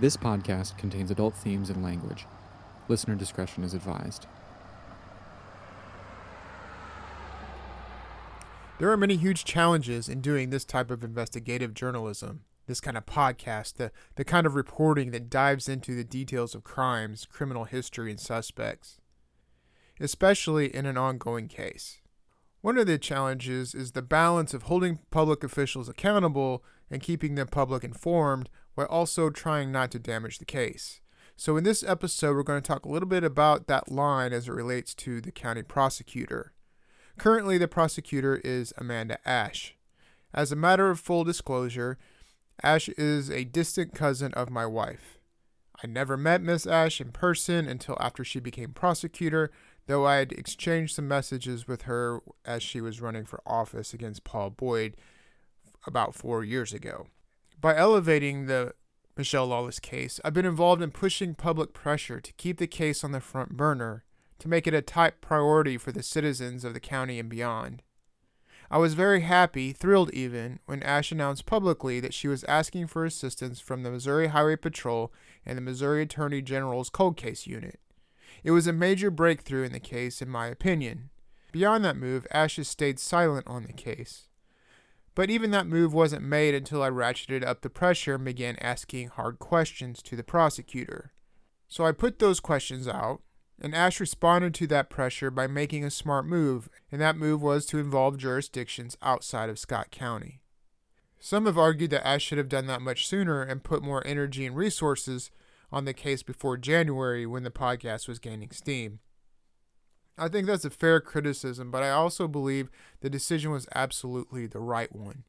This podcast contains adult themes and language. Listener discretion is advised. There are many huge challenges in doing this type of investigative journalism, this kind of podcast, the, the kind of reporting that dives into the details of crimes, criminal history, and suspects, especially in an ongoing case. One of the challenges is the balance of holding public officials accountable and keeping the public informed while also trying not to damage the case. So, in this episode, we're going to talk a little bit about that line as it relates to the county prosecutor. Currently, the prosecutor is Amanda Oesch. As a matter of full disclosure, Oesch is a distant cousin of my wife. I never met Miss Oesch in person until after she became prosecutor, though I had exchanged some messages with her as she was running for office against Paul Boyd about four years ago. By elevating the Michelle Lawless case, I've been involved in pushing public pressure to keep the case on the front burner, to make it a top priority for the citizens of the county and beyond. I was very happy, thrilled even, when Oesch announced publicly that she was asking for assistance from the Missouri Highway Patrol and the Missouri Attorney General's cold case unit. It was a major breakthrough in the case, in my opinion. Beyond that move, Oesch has stayed silent on the case. But even that move wasn't made until I ratcheted up the pressure and began asking hard questions to the prosecutor. So I put those questions out, and Oesch responded to that pressure by making a smart move, and that move was to involve jurisdictions outside of Scott County. Some have argued that Oesch should have done that much sooner and put more energy and resources on the case before January when the podcast was gaining steam. I think that's a fair criticism, but I also believe the decision was absolutely the right one.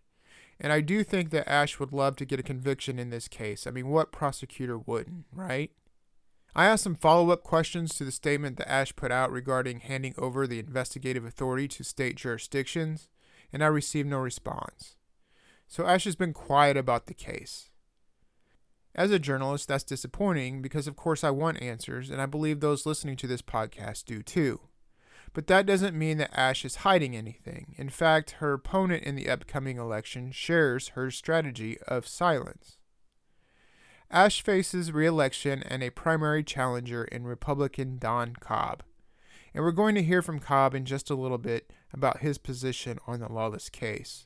And I do think that Oesch would love to get a conviction in this case. I mean, what prosecutor wouldn't, right? I asked some follow up questions to the statement that Oesch put out regarding handing over the investigative authority to state jurisdictions, and I received no response. So Oesch has been quiet about the case. As a journalist, that's disappointing because, of course, I want answers, and I believe those listening to this podcast do too. But that doesn't mean that Oesch is hiding anything. In fact, her opponent in the upcoming election shares her strategy of silence. Oesch faces re election and a primary challenger in Republican Don Cobb. And we're going to hear from Cobb in just a little bit about his position on the lawless case.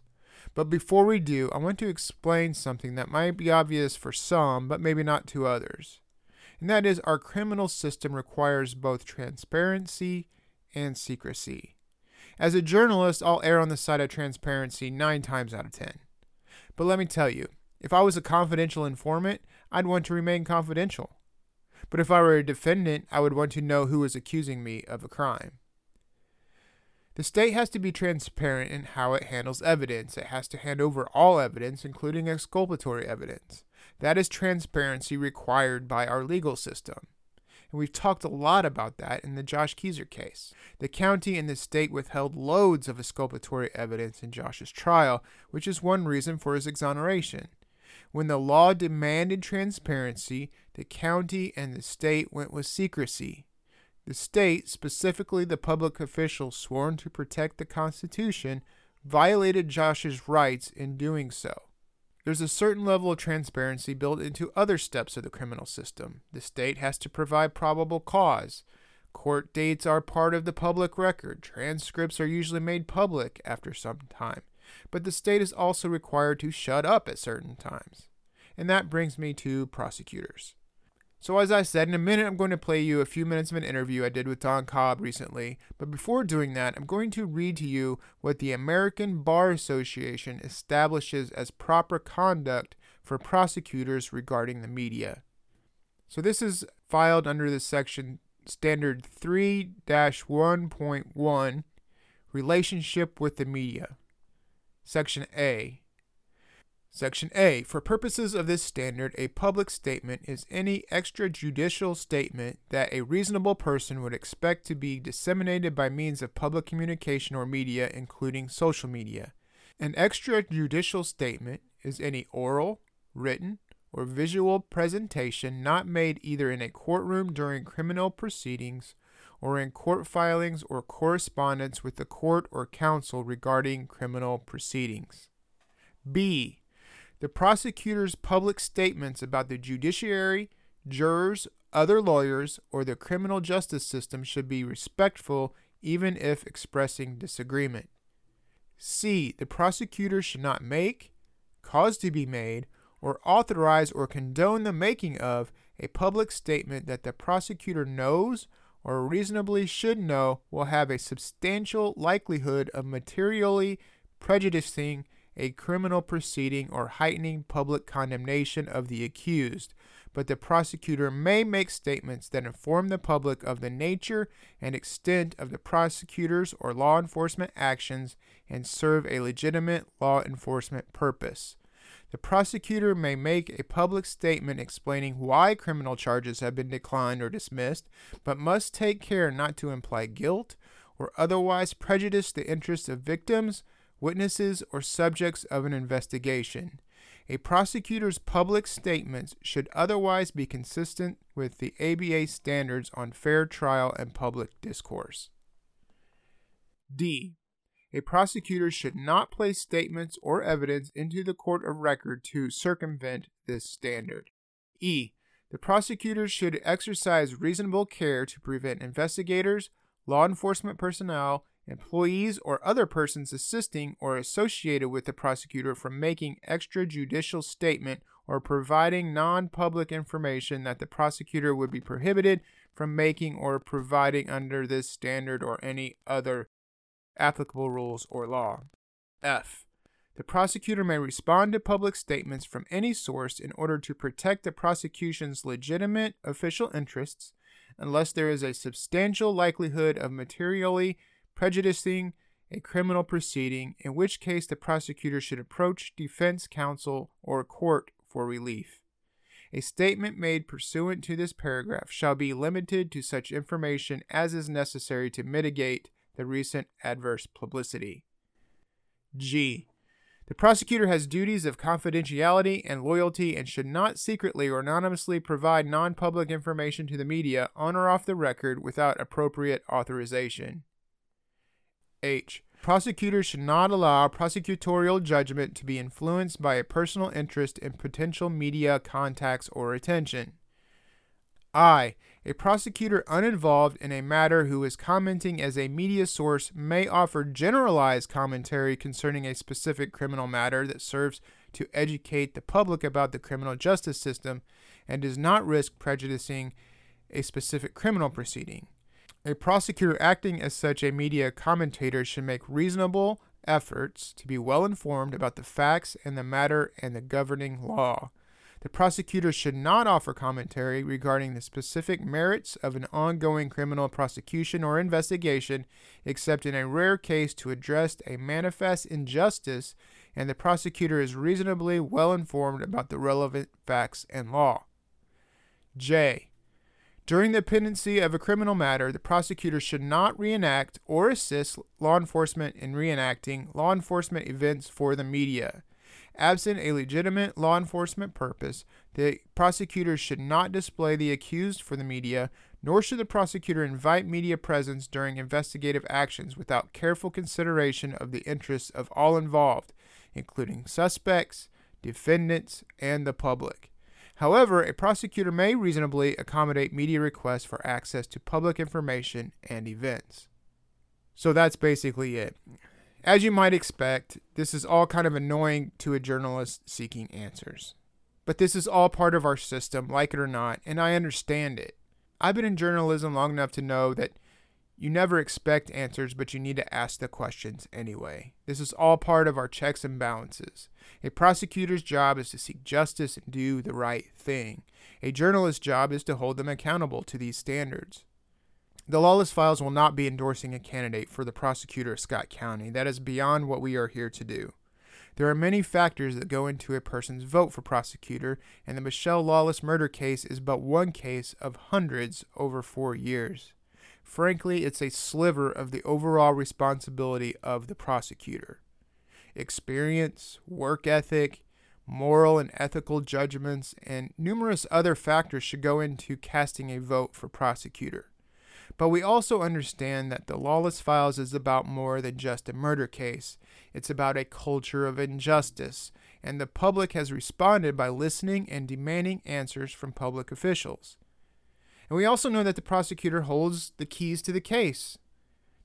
But before we do, I want to explain something that might be obvious for some, but maybe not to others. And that is, our criminal system requires both transparency and secrecy. As a journalist, I'll err on the side of transparency nine times out of ten. But let me tell you, if I was a confidential informant, I'd want to remain confidential. But if I were a defendant, I would want to know who was accusing me of a crime. The state has to be transparent in how it handles evidence. It has to hand over all evidence, including exculpatory evidence. That is transparency required by our legal system and we've talked a lot about that in the Josh Kezer case. The county and the state withheld loads of exculpatory evidence in Josh's trial, which is one reason for his exoneration. When the law demanded transparency, the county and the state went with secrecy. The state, specifically the public officials sworn to protect the Constitution, violated Josh's rights in doing so. There's a certain level of transparency built into other steps of the criminal system. The state has to provide probable cause. Court dates are part of the public record. Transcripts are usually made public after some time. But the state is also required to shut up at certain times. And that brings me to prosecutors. So, as I said, in a minute, I'm going to play you a few minutes of an interview I did with Don Cobb recently. But before doing that, I'm going to read to you what the American Bar Association establishes as proper conduct for prosecutors regarding the media. So, this is filed under the section Standard 3 1.1 Relationship with the Media. Section A Section A. For purposes of this standard, a public statement is any extrajudicial statement that a reasonable person would expect to be disseminated by means of public communication or media, including social media. An extrajudicial statement is any oral, written, or visual presentation not made either in a courtroom during criminal proceedings or in court filings or correspondence with the court or counsel regarding criminal proceedings. B The prosecutor's public statements about the judiciary, jurors, other lawyers, or the criminal justice system should be respectful even if expressing disagreement. C. The prosecutor should not make, cause to be made, or authorize or condone the making of a public statement that the prosecutor knows or reasonably should know will have a substantial likelihood of materially prejudicing a criminal proceeding or heightening public condemnation of the accused, but the prosecutor may make statements that inform the public of the nature and extent of the prosecutor's or law enforcement actions and serve a legitimate law enforcement purpose. The prosecutor may make a public statement explaining why criminal charges have been declined or dismissed, but must take care not to imply guilt or otherwise prejudice the interests of victims, witnesses, or subjects of an investigation. A prosecutor's public statements should otherwise be consistent with the ABA standards on fair trial and public discourse. D. A prosecutor should not place statements or evidence into the court of record to circumvent this standard. E. The prosecutor should exercise reasonable care to prevent investigators, law enforcement personnel, employees, or other persons assisting or associated with the prosecutor from making extrajudicial statement or providing non public information that the prosecutor would be prohibited from making or providing under this standard or any other applicable rules or law. F. The prosecutor may respond to public statements from any source in order to protect the prosecution's legitimate official interests unless there is a substantial likelihood of materially prejudicing a criminal proceeding, in which case the prosecutor should approach defense counsel or court for relief. A statement made pursuant to this paragraph shall be limited to such information as is necessary to mitigate the recent adverse publicity. G. The prosecutor has duties of confidentiality and loyalty and should not secretly or anonymously provide non public information to the media on or off the record without appropriate authorization. H. Prosecutors should not allow prosecutorial judgment to be influenced by a personal interest in potential media contacts or attention. I. A prosecutor uninvolved in a matter who is commenting as a media source may offer generalized commentary concerning a specific criminal matter that serves to educate the public about the criminal justice system and does not risk prejudicing a specific criminal proceeding. A prosecutor acting as such a media commentator should make reasonable efforts to be well informed about the facts and the matter and the governing law. The prosecutor should not offer commentary regarding the specific merits of an ongoing criminal prosecution or investigation, except in a rare case to address a manifest injustice and the prosecutor is reasonably well informed about the relevant facts and law. J. During the pendency of a criminal matter, the prosecutor should not reenact or assist law enforcement in reenacting law enforcement events for the media. Absent a legitimate law enforcement purpose, the prosecutor should not display the accused for the media, nor should the prosecutor invite media presence during investigative actions without careful consideration of the interests of all involved, including suspects, defendants, and the public. However, a prosecutor may reasonably accommodate media requests for access to public information and events. So that's basically it. As you might expect, this is all kind of annoying to a journalist seeking answers. But this is all part of our system, like it or not, and I understand it. I've been in journalism long enough to know that you never expect answers, but you need to ask the questions anyway. This is all part of our checks and balances. A prosecutor's job is to seek justice and do the right thing. A journalist's job is to hold them accountable to these standards. The Lawless Files will not be endorsing a candidate for the prosecutor of Scott County. That is beyond what we are here to do. There are many factors that go into a person's vote for prosecutor, and the Michelle Lawless murder case is but one case of hundreds over four years. Frankly, it's a sliver of the overall responsibility of the prosecutor. Experience, work ethic, moral and ethical judgments, and numerous other factors should go into casting a vote for prosecutor. But we also understand that the Lawless Files is about more than just a murder case. It's about a culture of injustice, and the public has responded by listening and demanding answers from public officials. And we also know that the prosecutor holds the keys to the case.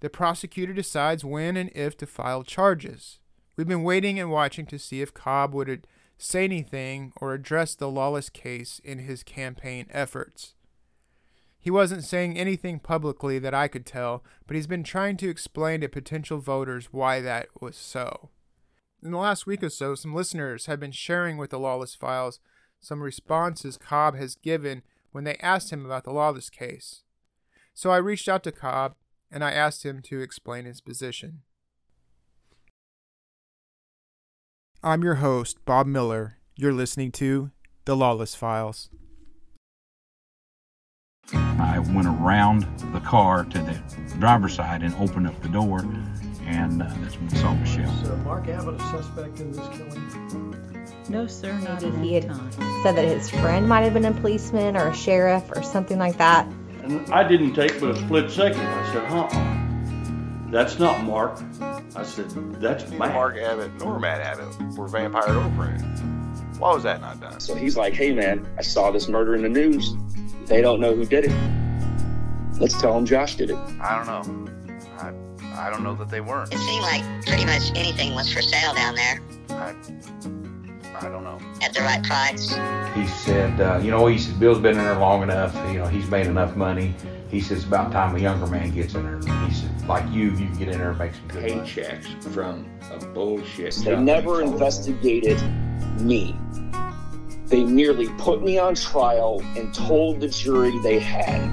The prosecutor decides when and if to file charges. We've been waiting and watching to see if Cobb would say anything or address the lawless case in his campaign efforts. He wasn't saying anything publicly that I could tell, but he's been trying to explain to potential voters why that was so. In the last week or so, some listeners have been sharing with the Lawless Files some responses Cobb has given when they asked him about the Lawless case. So I reached out to Cobb and I asked him to explain his position. I'm your host, Bob Miller. You're listening to The Lawless Files. I went around the car to the driver's side and opened up the door, and uh, that's when I saw Michelle. Is uh, Mark Abbott a suspect in this killing? No, sir, not at he had time. said that his friend might have been a policeman or a sheriff or something like that. And I didn't take but a split second. I said, huh that's not Mark. I said, that's Matt. Mark Abbott nor Matt Abbott were vampire girlfriends. Why was that not done? So he's like, hey man, I saw this murder in the news. They don't know who did it. Let's tell them Josh did it. I don't know. I, I don't know that they weren't. It seemed like pretty much anything was for sale down there I, I don't know. at the right price. He said, uh, you know, he said, Bill's been in there long enough. You know, he's made enough money. He says, it's about time a younger man gets in there. He said, like you, you get in there and make some good money. Paychecks from a bullshit. They company never called- investigated me. They merely put me on trial and told the jury they had.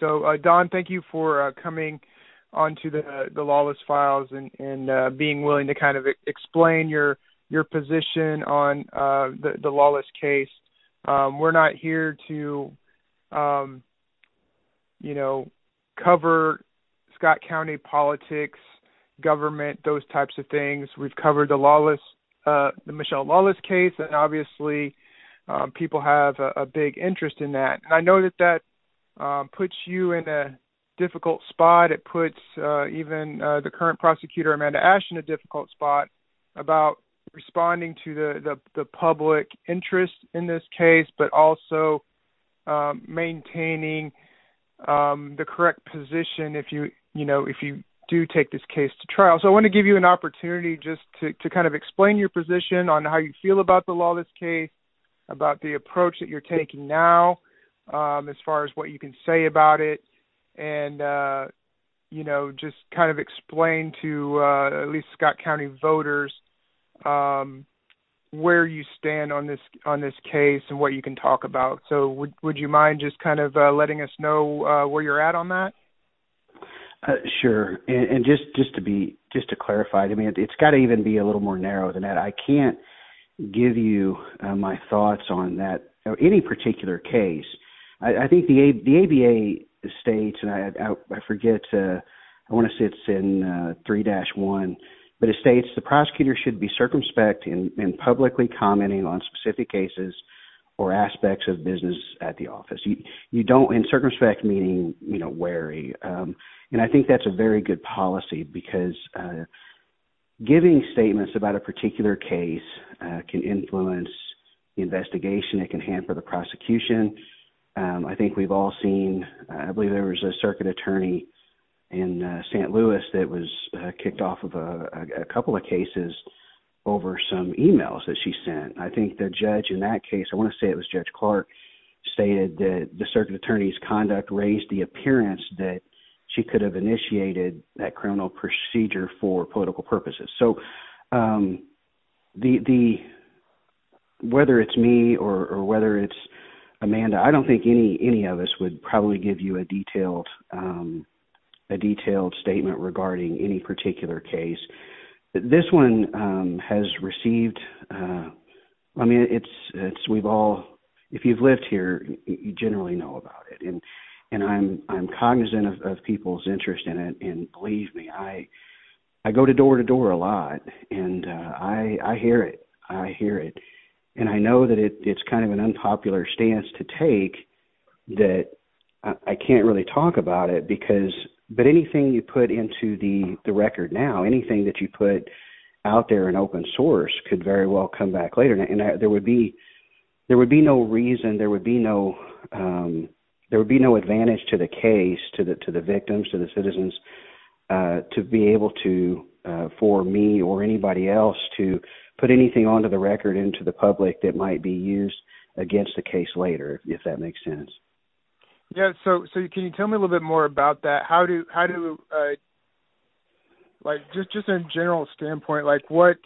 So, uh, Don, thank you for uh, coming onto the the Lawless Files and and uh, being willing to kind of explain your your position on uh, the the Lawless case. Um, we're not here to, um, you know, cover Scott County politics, government, those types of things. We've covered the Lawless, uh, the Michelle Lawless case, and obviously, um, people have a, a big interest in that. And I know that that um, puts you in a difficult spot. It puts uh, even uh, the current prosecutor Amanda Oesch in a difficult spot about responding to the the, the public interest in this case, but also um, maintaining um, the correct position if you you know if you do take this case to trial. So I want to give you an opportunity just to to kind of explain your position on how you feel about the lawless case, about the approach that you're taking now um, as far as what you can say about it, and uh, you know, just kind of explain to uh, at least Scott County voters um, where you stand on this on this case and what you can talk about. So, would would you mind just kind of uh, letting us know uh, where you're at on that? Uh, sure, and, and just just to be just to clarify, I mean, it, it's got to even be a little more narrow than that. I can't give you uh, my thoughts on that or any particular case. I, I think the A, the ABA states, and I I, I forget. Uh, I want to say it's in three dash one, but it states the prosecutor should be circumspect in, in publicly commenting on specific cases or aspects of business at the office. You you don't in circumspect meaning you know wary, um, and I think that's a very good policy because uh, giving statements about a particular case uh, can influence the investigation. It can hamper the prosecution. Um, I think we've all seen. Uh, I believe there was a circuit attorney in uh, St. Louis that was uh, kicked off of a, a, a couple of cases over some emails that she sent. I think the judge in that case, I want to say it was Judge Clark, stated that the circuit attorney's conduct raised the appearance that she could have initiated that criminal procedure for political purposes. So, um, the the whether it's me or or whether it's Amanda, I don't think any any of us would probably give you a detailed um, a detailed statement regarding any particular case. This one um, has received. Uh, I mean, it's it's we've all. If you've lived here, you generally know about it, and and I'm I'm cognizant of, of people's interest in it. And believe me, I I go to door to door a lot, and uh, I I hear it. I hear it, and I know that it it's kind of an unpopular stance to take. That I, I can't really talk about it because, but anything you put into the the record now, anything that you put out there in open source could very well come back later, and, and I, there would be there would be no reason, there would be no um, there would be no advantage to the case, to the to the victims, to the citizens, uh, to be able to uh, for me or anybody else to put anything onto the record into the public that might be used against the case later, if, that makes sense. Yeah. So, so can you tell me a little bit more about that? How do how do uh, like just just in general standpoint, like what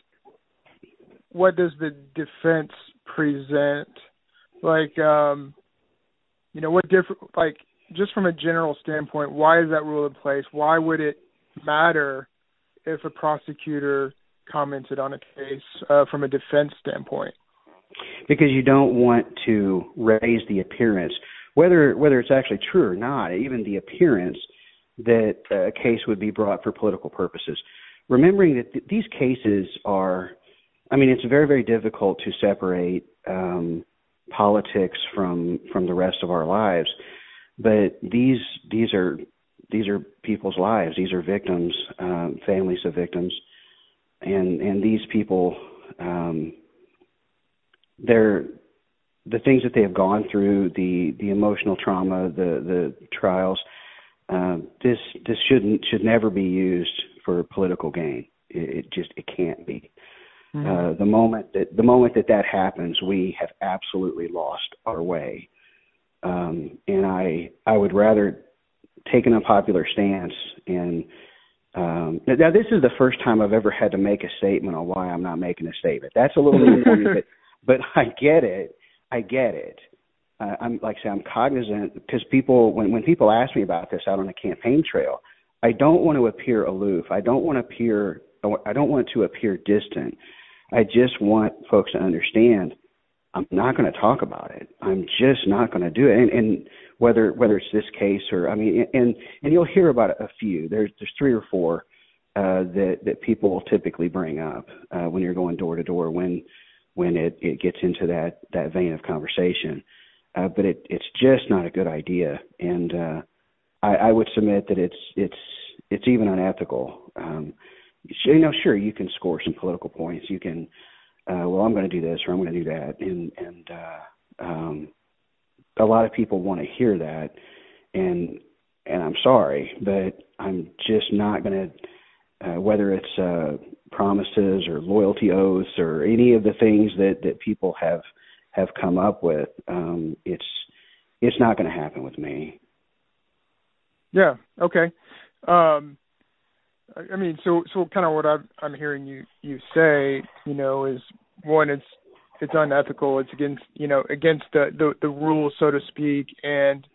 what does the defense present? Like, um, you know, what different like just from a general standpoint, why is that rule in place? Why would it matter if a prosecutor commented on a case uh, from a defense standpoint? Because you don't want to raise the appearance, whether whether it's actually true or not, even the appearance that a case would be brought for political purposes. Remembering that th- these cases are, I mean, it's very very difficult to separate um, politics from from the rest of our lives, but these these are these are people's lives. These are victims, um, families of victims, and and these people, um, they're the things that they have gone through, the the emotional trauma, the the trials. Uh, this this shouldn't should never be used for political gain. It, it just it can't be. Mm-hmm. Uh, the moment that the moment that that happens, we have absolutely lost our way. Um, and I I would rather take an unpopular stance and um, now this is the first time I've ever had to make a statement on why I'm not making a statement. That's a little me, but but I get it. I get it. Uh, I'm like I say, I'm cognizant because people when when people ask me about this out on a campaign trail, I don't want to appear aloof. I don't want to appear. I don't want to appear distant. I just want folks to understand I'm not going to talk about it. I'm just not going to do it. And, and whether whether it's this case or I mean, and and you'll hear about a few. There's there's three or four uh, that that people will typically bring up uh, when you're going door to door when when it it gets into that that vein of conversation. Uh, but it it's just not a good idea, and uh, I, I would submit that it's it's it's even unethical. Um, you know, sure, you can score some political points. You can, uh, well, I'm going to do this or I'm going to do that, and and uh, um, a lot of people want to hear that, and and I'm sorry, but I'm just not going to, uh, whether it's uh, promises or loyalty oaths or any of the things that that people have have come up with. Um, it's it's not going to happen with me. Yeah. Okay. Um, I mean, so so kind of what I'm I'm hearing you you say, you know, is one, it's it's unethical. It's against you know against the the, the rules, so to speak, and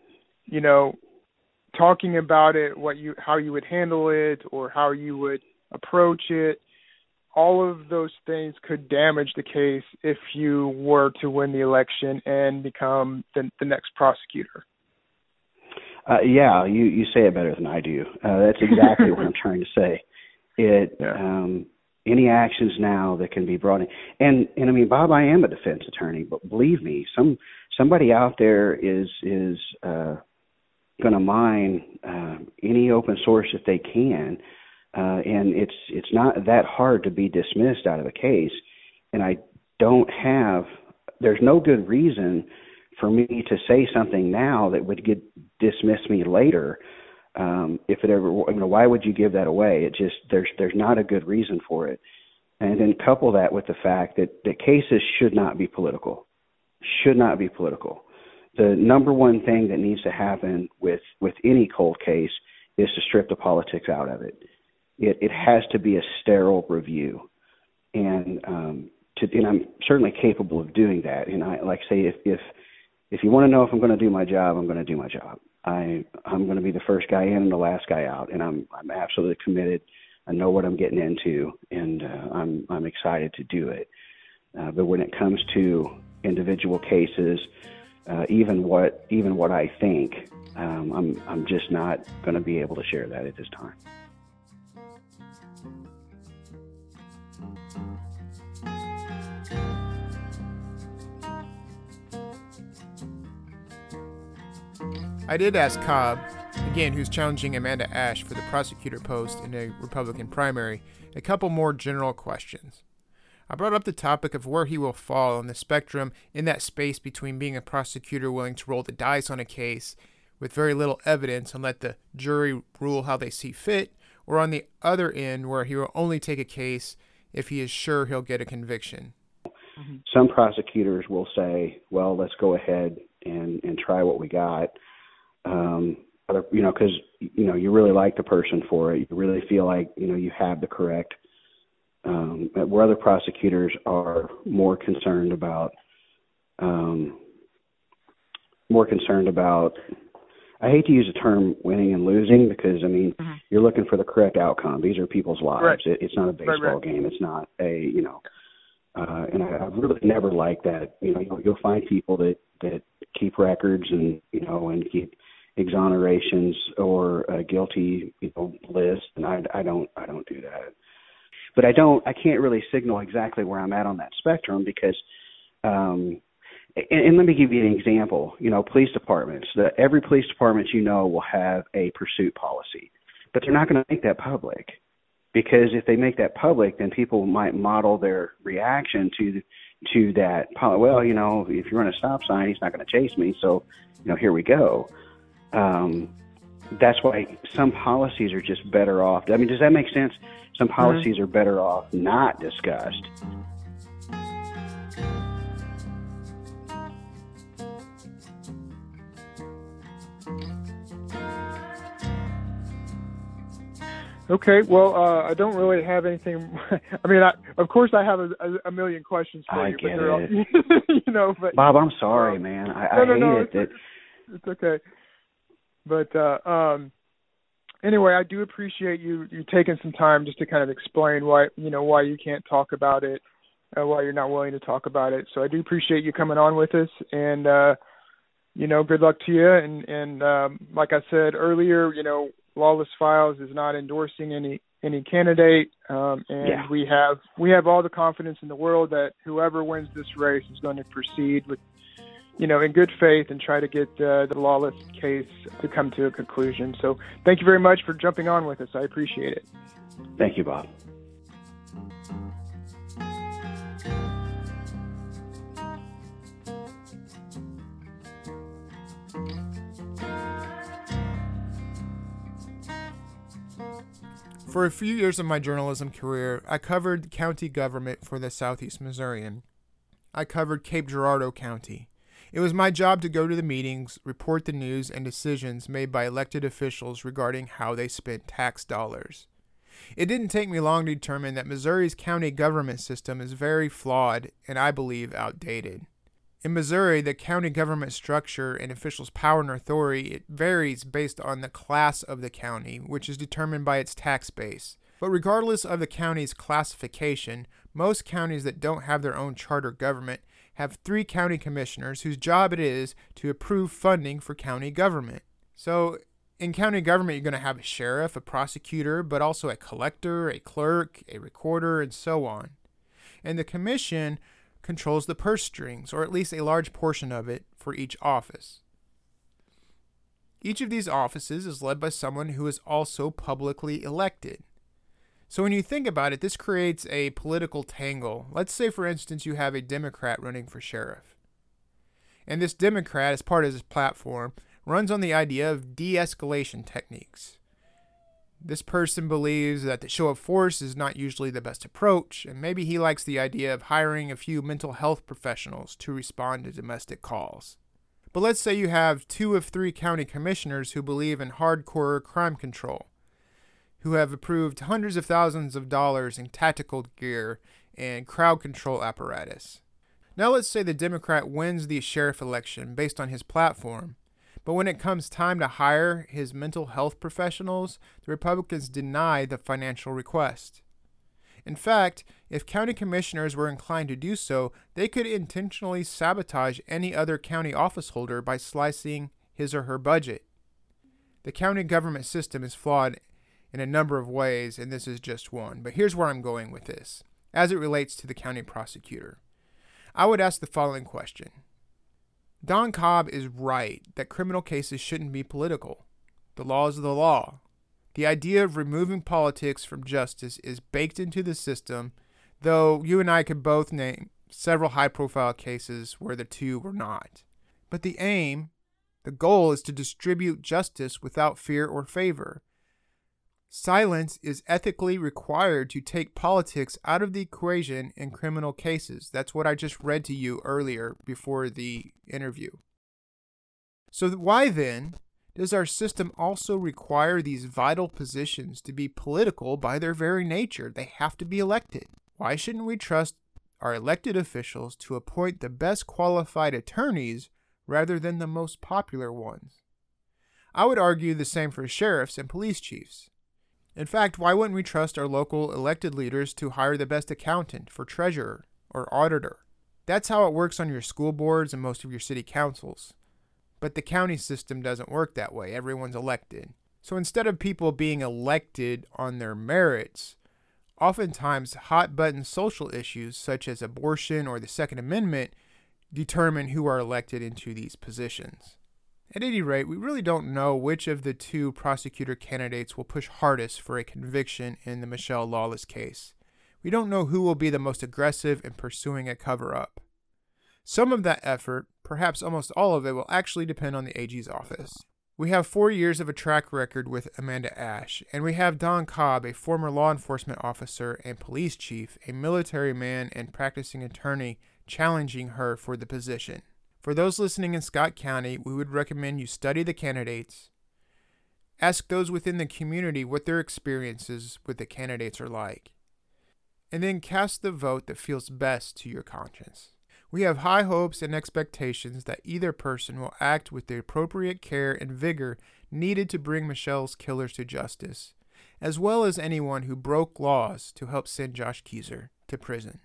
you know, talking about it, what you how you would handle it, or how you would approach it. All of those things could damage the case if you were to win the election and become the, the next prosecutor. Uh, yeah, you you say it better than I do. Uh, that's exactly what I'm trying to say. It yeah. um, any actions now that can be brought in, and and I mean, Bob, I am a defense attorney, but believe me, some somebody out there is is uh, going to mine uh, any open source that they can, uh, and it's it's not that hard to be dismissed out of a case, and I don't have. There's no good reason for me to say something now that would get dismiss me later um if it ever you know why would you give that away? It just there's there's not a good reason for it. And then couple that with the fact that that cases should not be political should not be political. The number one thing that needs to happen with with any cold case is to strip the politics out of it. It it has to be a sterile review. And um to and I'm certainly capable of doing that. And I like say if if if you want to know if I'm going to do my job, I'm going to do my job. I I'm going to be the first guy in and the last guy out, and I'm I'm absolutely committed. I know what I'm getting into, and uh, I'm I'm excited to do it. Uh, but when it comes to individual cases, uh, even what even what I think, um, I'm I'm just not going to be able to share that at this time. I did ask Cobb, again, who's challenging Amanda Oesch for the prosecutor post in a Republican primary, a couple more general questions. I brought up the topic of where he will fall on the spectrum in that space between being a prosecutor willing to roll the dice on a case with very little evidence and let the jury rule how they see fit, or on the other end where he will only take a case if he is sure he'll get a conviction. Some prosecutors will say, "Well, let's go ahead and and try what we got." Um, other, you know, because you know you really like the person for it. You really feel like you know you have the correct. Um, where other prosecutors are more concerned about, um, more concerned about. I hate to use the term winning and losing because I mean mm-hmm. you're looking for the correct outcome. These are people's lives. Right. It, it's not a baseball right, right. game. It's not a you know. Uh, and I, I've really never liked that. You know, you'll, you'll find people that that keep records and you know and keep exonerations or a guilty you know list and I I don't I don't do that. But I don't I can't really signal exactly where I'm at on that spectrum because um and, and let me give you an example. You know, police departments, the every police department you know will have a pursuit policy. But they're not going to make that public because if they make that public then people might model their reaction to to that well you know if you run a stop sign he's not going to chase me so you know here we go um, that's why some policies are just better off. I mean, does that make sense? Some mm-hmm. policies mm-hmm. are better off not discussed. Okay, well, uh, I don't really have anything. I mean, I, of course, I have a, a, million questions for I you, but they're all, you know. But Bob, I'm sorry, man. I, no, I no, hate no, it that it's okay. But uh, um, anyway, I do appreciate you you taking some time just to kind of explain why you know why you can't talk about it, uh, why you're not willing to talk about it. So I do appreciate you coming on with us, and uh, you know, good luck to you. And and um, like I said earlier, you know, Lawless Files is not endorsing any any candidate, um, and yeah. we have we have all the confidence in the world that whoever wins this race is going to proceed with you know, in good faith and try to get uh, the lawless case to come to a conclusion. So thank you very much for jumping on with us. I appreciate it. Thank you, Bob. For a few years of my journalism career, I covered county government for the Southeast Missourian. I covered Cape Girardeau County. It was my job to go to the meetings, report the news and decisions made by elected officials regarding how they spent tax dollars. It didn't take me long to determine that Missouri's county government system is very flawed and I believe outdated. In Missouri, the county government structure and officials' power and authority it varies based on the class of the county, which is determined by its tax base. But regardless of the county's classification, most counties that don't have their own charter government have three county commissioners whose job it is to approve funding for county government. So, in county government, you're going to have a sheriff, a prosecutor, but also a collector, a clerk, a recorder, and so on. And the commission controls the purse strings, or at least a large portion of it, for each office. Each of these offices is led by someone who is also publicly elected. So when you think about it, this creates a political tangle. Let's say, for instance, you have a Democrat running for sheriff. And this Democrat, as part of his platform, runs on the idea of de escalation techniques. This person believes that the show of force is not usually the best approach, and maybe he likes the idea of hiring a few mental health professionals to respond to domestic calls. But let's say you have two of three county commissioners who believe in hardcore crime control who have approved hundreds of thousands of dollars in tactical gear and crowd control apparatus. Now, let's say the Democrat wins the sheriff election based on his platform, but when it comes time to hire his mental health professionals, the Republicans deny the financial request. In fact, if county commissioners were inclined to do so, they could intentionally sabotage any other county office holder by slicing his or her budget. The county government system is flawed in a number of ways, and this is just one. But here's where I'm going with this as it relates to the county prosecutor. I would ask the following question Don Cobb is right that criminal cases shouldn't be political. The law is the law. The idea of removing politics from justice is baked into the system, though you and I could both name several high profile cases where the two were not. But the aim, the goal, is to distribute justice without fear or favor. Silence is ethically required to take politics out of the equation in criminal cases. That's what I just read to you earlier before the interview. So, why then does our system also require these vital positions to be political by their very nature? They have to be elected. Why shouldn't we trust our elected officials to appoint the best qualified attorneys rather than the most popular ones? I would argue the same for sheriffs and police chiefs. In fact, why wouldn't we trust our local elected leaders to hire the best accountant for treasurer or auditor? That's how it works on your school boards and most of your city councils. But the county system doesn't work that way. Everyone's elected. So instead of people being elected on their merits, oftentimes hot button social issues such as abortion or the Second Amendment determine who are elected into these positions. At any rate, we really don't know which of the two prosecutor candidates will push hardest for a conviction in the Michelle Lawless case. We don't know who will be the most aggressive in pursuing a cover up. Some of that effort, perhaps almost all of it, will actually depend on the AG's office. We have four years of a track record with Amanda Oesch, and we have Don Cobb, a former law enforcement officer and police chief, a military man and practicing attorney, challenging her for the position. For those listening in Scott County, we would recommend you study the candidates. Ask those within the community what their experiences with the candidates are like. And then cast the vote that feels best to your conscience. We have high hopes and expectations that either person will act with the appropriate care and vigor needed to bring Michelle's killers to justice, as well as anyone who broke laws to help send Josh Kezer to prison.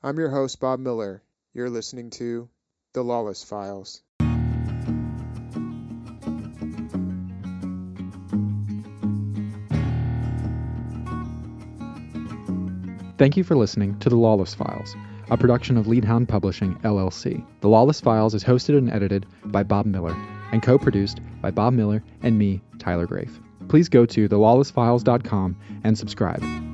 I'm your host, Bob Miller. You're listening to The Lawless Files. Thank you for listening to The Lawless Files, a production of Leadhound Publishing, LLC. The Lawless Files is hosted and edited by Bob Miller and co produced by Bob Miller and me, Tyler Grafe. Please go to thelawlessfiles.com and subscribe.